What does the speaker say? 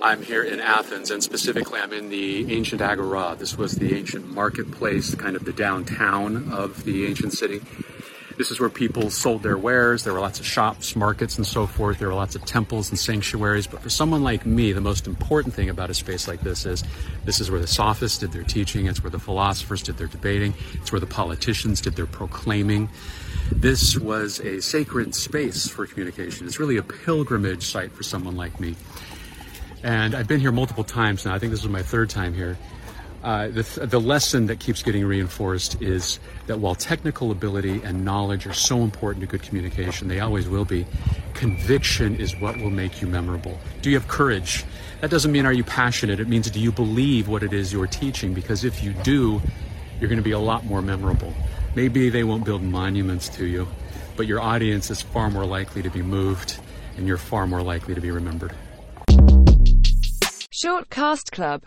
I'm here in Athens, and specifically, I'm in the ancient Agora. This was the ancient marketplace, kind of the downtown of the ancient city. This is where people sold their wares. There were lots of shops, markets, and so forth. There were lots of temples and sanctuaries. But for someone like me, the most important thing about a space like this is this is where the sophists did their teaching. It's where the philosophers did their debating. It's where the politicians did their proclaiming. This was a sacred space for communication. It's really a pilgrimage site for someone like me. And I've been here multiple times now. I think this is my third time here. Uh, the, the lesson that keeps getting reinforced is that while technical ability and knowledge are so important to good communication, they always will be, conviction is what will make you memorable. Do you have courage? That doesn't mean are you passionate, it means do you believe what it is you're teaching? Because if you do, you're going to be a lot more memorable. Maybe they won't build monuments to you, but your audience is far more likely to be moved and you're far more likely to be remembered. Shortcast Club